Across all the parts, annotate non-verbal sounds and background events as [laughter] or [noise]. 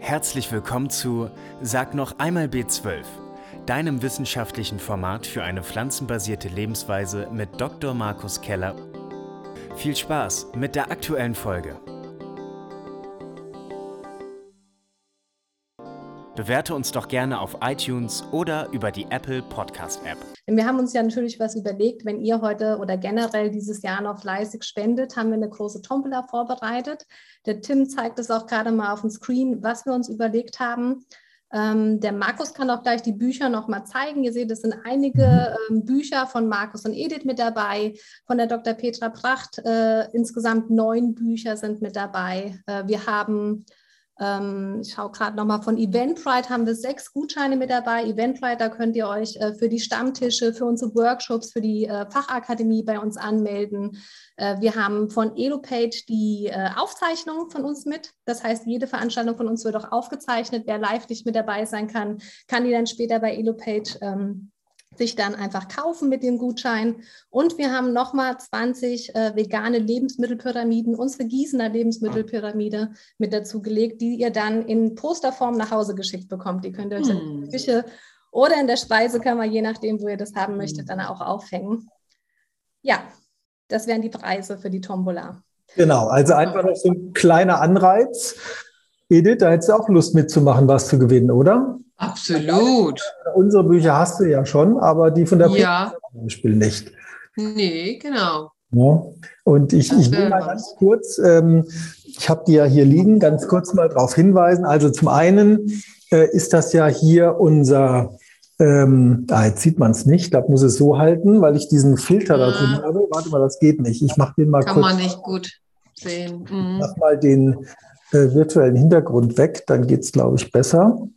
Herzlich willkommen zu Sag noch einmal B12, deinem wissenschaftlichen Format für eine pflanzenbasierte Lebensweise mit Dr. Markus Keller. Viel Spaß mit der aktuellen Folge. Bewerte uns doch gerne auf iTunes oder über die Apple Podcast App. Wir haben uns ja natürlich was überlegt, wenn ihr heute oder generell dieses Jahr noch fleißig spendet, haben wir eine große Tombola vorbereitet. Der Tim zeigt es auch gerade mal auf dem Screen, was wir uns überlegt haben. Ähm, der Markus kann auch gleich die Bücher nochmal zeigen. Ihr seht, es sind einige ähm, Bücher von Markus und Edith mit dabei, von der Dr. Petra Pracht. Äh, insgesamt neun Bücher sind mit dabei. Äh, wir haben ähm, ich schaue gerade nochmal von Eventbrite haben wir sechs Gutscheine mit dabei. Eventbrite, da könnt ihr euch äh, für die Stammtische, für unsere Workshops, für die äh, Fachakademie bei uns anmelden. Äh, wir haben von EloPage die äh, Aufzeichnung von uns mit. Das heißt, jede Veranstaltung von uns wird auch aufgezeichnet. Wer live nicht mit dabei sein kann, kann die dann später bei EloPage ähm, sich dann einfach kaufen mit dem Gutschein. Und wir haben nochmal 20 äh, vegane Lebensmittelpyramiden, unsere Gießener Lebensmittelpyramide mit dazu gelegt, die ihr dann in Posterform nach Hause geschickt bekommt. Die könnt ihr euch hm. in der Küche oder in der Speisekammer, je nachdem, wo ihr das haben möchtet, dann auch aufhängen. Ja, das wären die Preise für die Tombola. Genau, also einfach noch so ein kleiner Anreiz. Edith, da hättest du auch Lust mitzumachen, was zu gewinnen, oder? Absolut. Unsere Bücher hast du ja schon, aber die von der ja. zum Beispiel nicht. Nee, genau. Ja. Und ich, ich will mal ganz kurz, ähm, ich habe die ja hier liegen, ganz kurz mal darauf hinweisen. Also zum einen äh, ist das ja hier unser, ähm, ah, jetzt sieht man es nicht, da muss es so halten, weil ich diesen Filter ah. da drin habe. Warte mal, das geht nicht. Ich mache den mal Kann kurz. Kann man nicht gut sehen. Mhm. Ich mach mal den äh, virtuellen Hintergrund weg, dann geht es, glaube ich, besser.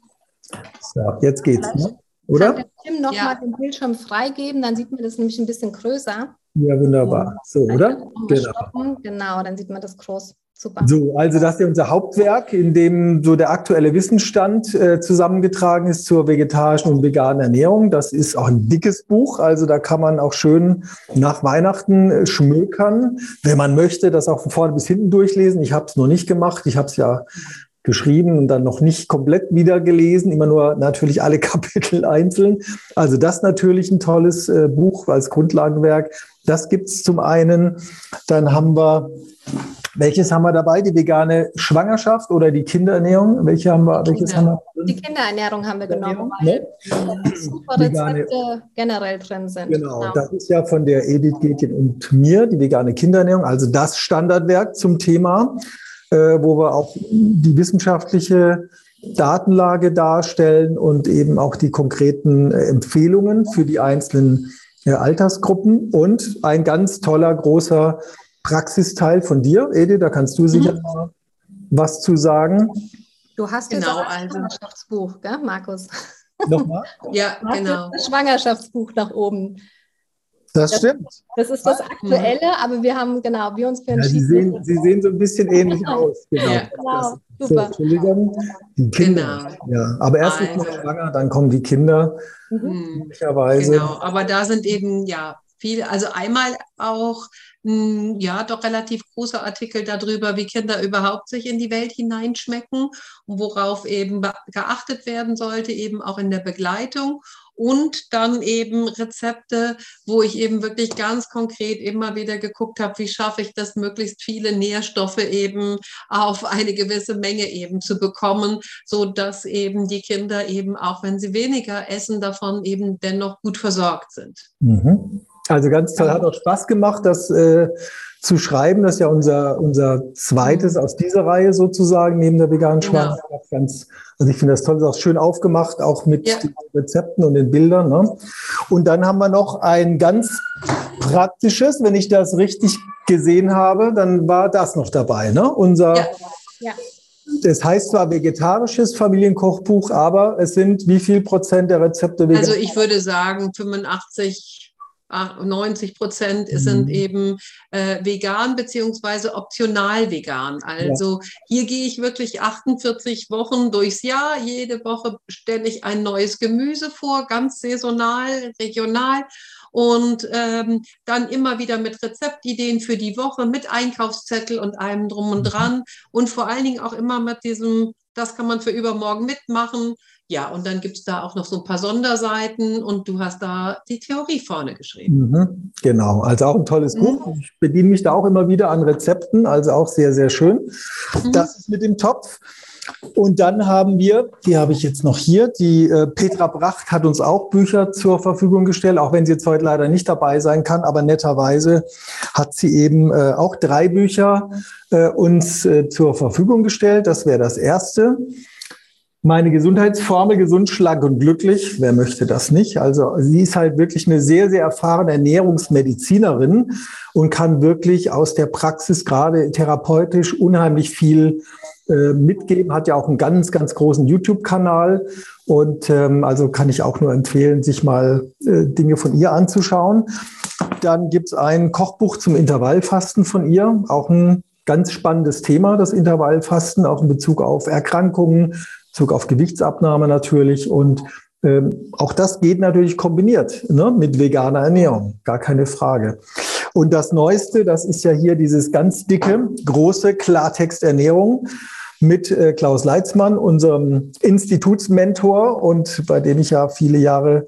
So, jetzt geht's, ne? oder? Kann der Tim nochmal ja. den Bildschirm freigeben, dann sieht man das nämlich ein bisschen größer. Ja, wunderbar. So, oder? Genau. genau, dann sieht man das groß. Super. So, also das ist ja unser Hauptwerk, in dem so der aktuelle Wissensstand äh, zusammengetragen ist zur vegetarischen und veganen Ernährung. Das ist auch ein dickes Buch, also da kann man auch schön nach Weihnachten äh, schmökern, wenn man möchte, das auch von vorne bis hinten durchlesen. Ich habe es noch nicht gemacht, ich habe es ja geschrieben und dann noch nicht komplett wieder gelesen, immer nur natürlich alle [laughs] Kapitel einzeln. Also das natürlich ein tolles äh, Buch als Grundlagenwerk. Das gibt's zum einen. Dann haben wir welches haben wir dabei? Die vegane Schwangerschaft oder die Kinderernährung? Welche haben wir, welches haben wir Die Kinderernährung haben wir genommen, weil ne? super Rezepte generell drin sind. Genau, genau, das ist ja von der Edith Getjen und mir, die vegane Kinderernährung, also das Standardwerk zum Thema, wo wir auch die wissenschaftliche Datenlage darstellen und eben auch die konkreten äh, Empfehlungen für die einzelnen äh, Altersgruppen und ein ganz toller, großer Praxisteil von dir, Edi, da kannst du sicher mhm. mal was zu sagen. Du hast genau, jetzt ein also. Schwangerschaftsbuch, gell, Markus? Nochmal? ja, genau. Das Schwangerschaftsbuch nach oben. Das, das stimmt. Das ist das Aktuelle, aber wir haben, genau, wir uns für ja, Sie sehen, Sie sehen so ein bisschen ähnlich aus. Genau. Ja, genau. Super. So, Entschuldigung. Die Kinder. Genau. Ja, aber erst also. ist man schwanger, dann kommen die Kinder. Mhm. Möglicherweise. Genau, aber da sind eben, ja, viel, also einmal auch hm, ja doch relativ große Artikel darüber, wie Kinder überhaupt sich in die Welt hineinschmecken und worauf eben geachtet werden sollte, eben auch in der Begleitung. Und dann eben Rezepte, wo ich eben wirklich ganz konkret immer wieder geguckt habe, wie schaffe ich das, möglichst viele Nährstoffe eben auf eine gewisse Menge eben zu bekommen, so dass eben die Kinder eben, auch wenn sie weniger essen, davon eben dennoch gut versorgt sind. Mhm. Also ganz toll, hat auch Spaß gemacht, das äh, zu schreiben. Das ist ja unser, unser zweites aus dieser Reihe sozusagen, neben der veganen Schwangerschaft. Genau. Ganz, also ich finde das toll, ist auch schön aufgemacht, auch mit ja. den Rezepten und den Bildern. Ne? Und dann haben wir noch ein ganz praktisches, wenn ich das richtig gesehen habe, dann war das noch dabei, ne? Unser ja. Ja. Das heißt zwar vegetarisches Familienkochbuch, aber es sind wie viel Prozent der Rezepte vegan? Also ich würde sagen 85 90 Prozent sind mhm. eben äh, vegan beziehungsweise optional vegan. Also ja. hier gehe ich wirklich 48 Wochen durchs Jahr. Jede Woche stelle ich ein neues Gemüse vor, ganz saisonal, regional und ähm, dann immer wieder mit Rezeptideen für die Woche, mit Einkaufszettel und allem drum und mhm. dran und vor allen Dingen auch immer mit diesem das kann man für übermorgen mitmachen. Ja, und dann gibt es da auch noch so ein paar Sonderseiten und du hast da die Theorie vorne geschrieben. Mhm, genau, also auch ein tolles mhm. Buch. Ich bediene mich da auch immer wieder an Rezepten, also auch sehr, sehr schön. Mhm. Das ist mit dem Topf. Und dann haben wir, die habe ich jetzt noch hier, die äh, Petra Bracht hat uns auch Bücher zur Verfügung gestellt, auch wenn sie jetzt heute leider nicht dabei sein kann, aber netterweise hat sie eben äh, auch drei Bücher äh, uns äh, zur Verfügung gestellt. Das wäre das erste. Meine Gesundheitsformel, gesund, schlank und glücklich. Wer möchte das nicht? Also sie ist halt wirklich eine sehr, sehr erfahrene Ernährungsmedizinerin und kann wirklich aus der Praxis gerade therapeutisch unheimlich viel äh, mitgeben, hat ja auch einen ganz, ganz großen YouTube-Kanal. Und ähm, also kann ich auch nur empfehlen, sich mal äh, Dinge von ihr anzuschauen. Dann gibt es ein Kochbuch zum Intervallfasten von ihr, auch ein ganz spannendes Thema, das Intervallfasten, auch in Bezug auf Erkrankungen, Bezug auf Gewichtsabnahme natürlich. Und ähm, auch das geht natürlich kombiniert ne, mit veganer Ernährung, gar keine Frage. Und das Neueste, das ist ja hier dieses ganz dicke, große Klartext Ernährung mit äh, Klaus Leitzmann, unserem Institutsmentor und bei dem ich ja viele Jahre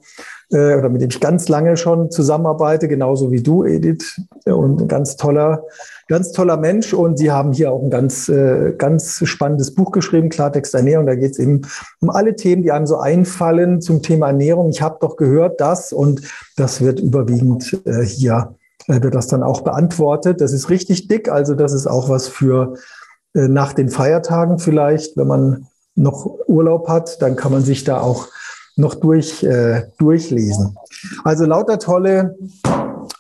äh, oder mit dem ich ganz lange schon zusammenarbeite, genauso wie du, Edith, und ein ganz toller, ganz toller Mensch. Und sie haben hier auch ein ganz, äh, ganz spannendes Buch geschrieben, Klartext Ernährung. Da geht es eben um alle Themen, die einem so einfallen zum Thema Ernährung. Ich habe doch gehört das und das wird überwiegend äh, hier wird das dann auch beantwortet. Das ist richtig dick, also das ist auch was für äh, nach den Feiertagen vielleicht, wenn man noch Urlaub hat, dann kann man sich da auch noch durch, äh, durchlesen. Also lauter tolle,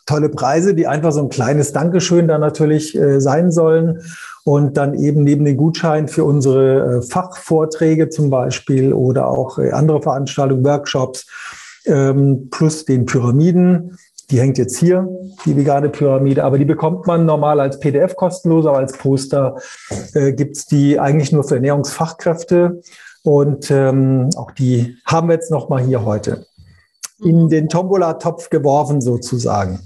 tolle Preise, die einfach so ein kleines Dankeschön da natürlich äh, sein sollen. Und dann eben neben den Gutscheinen für unsere äh, Fachvorträge zum Beispiel oder auch äh, andere Veranstaltungen, Workshops, ähm, plus den Pyramiden die hängt jetzt hier, die vegane Pyramide, aber die bekommt man normal als PDF kostenlos, aber als Poster äh, gibt es die eigentlich nur für Ernährungsfachkräfte. Und ähm, auch die haben wir jetzt nochmal hier heute in den Tombola-Topf geworfen sozusagen.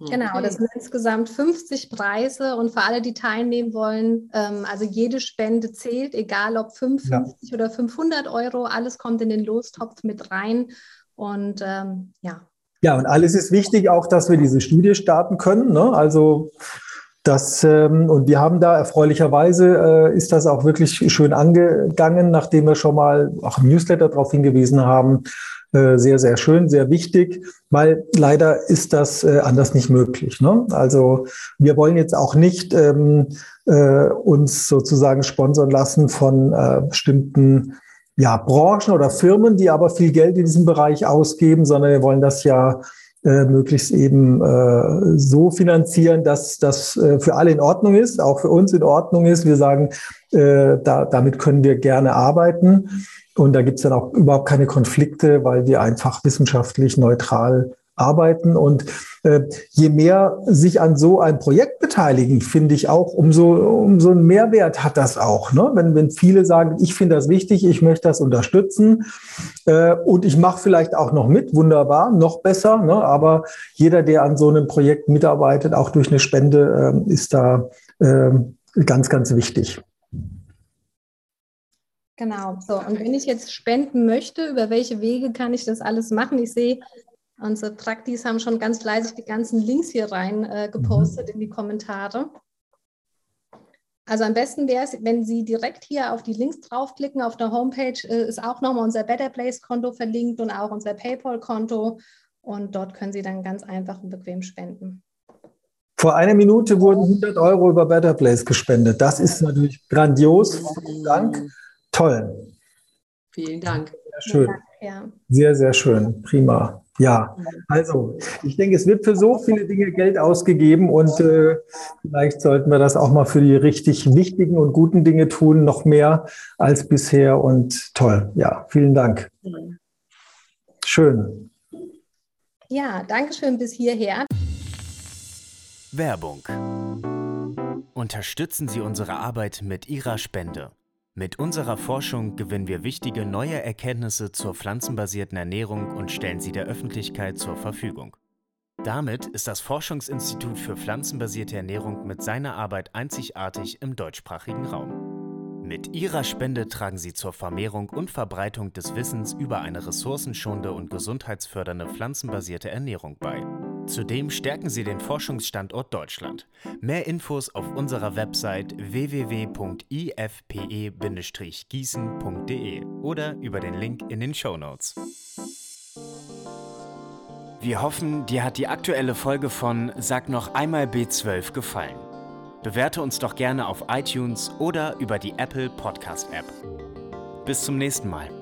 Genau, das sind insgesamt 50 Preise und für alle, die teilnehmen wollen, ähm, also jede Spende zählt, egal ob 55 ja. oder 500 Euro, alles kommt in den Lostopf mit rein und ähm, ja. Ja, und alles ist wichtig, auch dass wir diese Studie starten können. Ne? Also das, ähm, und wir haben da erfreulicherweise äh, ist das auch wirklich schön angegangen, nachdem wir schon mal auch im Newsletter darauf hingewiesen haben. Äh, sehr, sehr schön, sehr wichtig, weil leider ist das äh, anders nicht möglich. Ne? Also wir wollen jetzt auch nicht ähm, äh, uns sozusagen sponsern lassen von bestimmten ja, Branchen oder Firmen, die aber viel Geld in diesem Bereich ausgeben, sondern wir wollen das ja äh, möglichst eben äh, so finanzieren, dass das äh, für alle in Ordnung ist, auch für uns in Ordnung ist. Wir sagen, äh, da, damit können wir gerne arbeiten. Und da gibt es dann auch überhaupt keine Konflikte, weil wir einfach wissenschaftlich neutral arbeiten. Und äh, je mehr sich an so ein Projekt beteiligen, finde ich auch, umso, umso einen Mehrwert hat das auch. Ne? Wenn, wenn viele sagen, ich finde das wichtig, ich möchte das unterstützen äh, und ich mache vielleicht auch noch mit, wunderbar, noch besser. Ne? Aber jeder, der an so einem Projekt mitarbeitet, auch durch eine Spende, äh, ist da äh, ganz, ganz wichtig. Genau, so. Und wenn ich jetzt spenden möchte, über welche Wege kann ich das alles machen? Ich sehe, Unsere Praktis haben schon ganz fleißig die ganzen Links hier rein äh, gepostet mhm. in die Kommentare. Also am besten wäre es, wenn Sie direkt hier auf die Links draufklicken. Auf der Homepage äh, ist auch nochmal unser Better Place Konto verlinkt und auch unser PayPal Konto. Und dort können Sie dann ganz einfach und bequem spenden. Vor einer Minute wurden 100 Euro über Better Place gespendet. Das ist natürlich grandios. Vielen Dank. Toll. Vielen Dank. Sehr schön. Ja. Sehr, sehr schön. Prima. Ja, also ich denke, es wird für so viele Dinge Geld ausgegeben und äh, vielleicht sollten wir das auch mal für die richtig wichtigen und guten Dinge tun, noch mehr als bisher und toll. Ja, vielen Dank. Schön. Ja, danke schön bis hierher. Werbung. Unterstützen Sie unsere Arbeit mit Ihrer Spende. Mit unserer Forschung gewinnen wir wichtige neue Erkenntnisse zur pflanzenbasierten Ernährung und stellen sie der Öffentlichkeit zur Verfügung. Damit ist das Forschungsinstitut für pflanzenbasierte Ernährung mit seiner Arbeit einzigartig im deutschsprachigen Raum. Mit ihrer Spende tragen sie zur Vermehrung und Verbreitung des Wissens über eine ressourcenschonende und gesundheitsfördernde pflanzenbasierte Ernährung bei. Zudem stärken sie den Forschungsstandort Deutschland. Mehr Infos auf unserer Website www.ifpe-gießen.de oder über den Link in den Show Notes. Wir hoffen, dir hat die aktuelle Folge von Sag noch einmal B12 gefallen. Bewerte uns doch gerne auf iTunes oder über die Apple Podcast App. Bis zum nächsten Mal.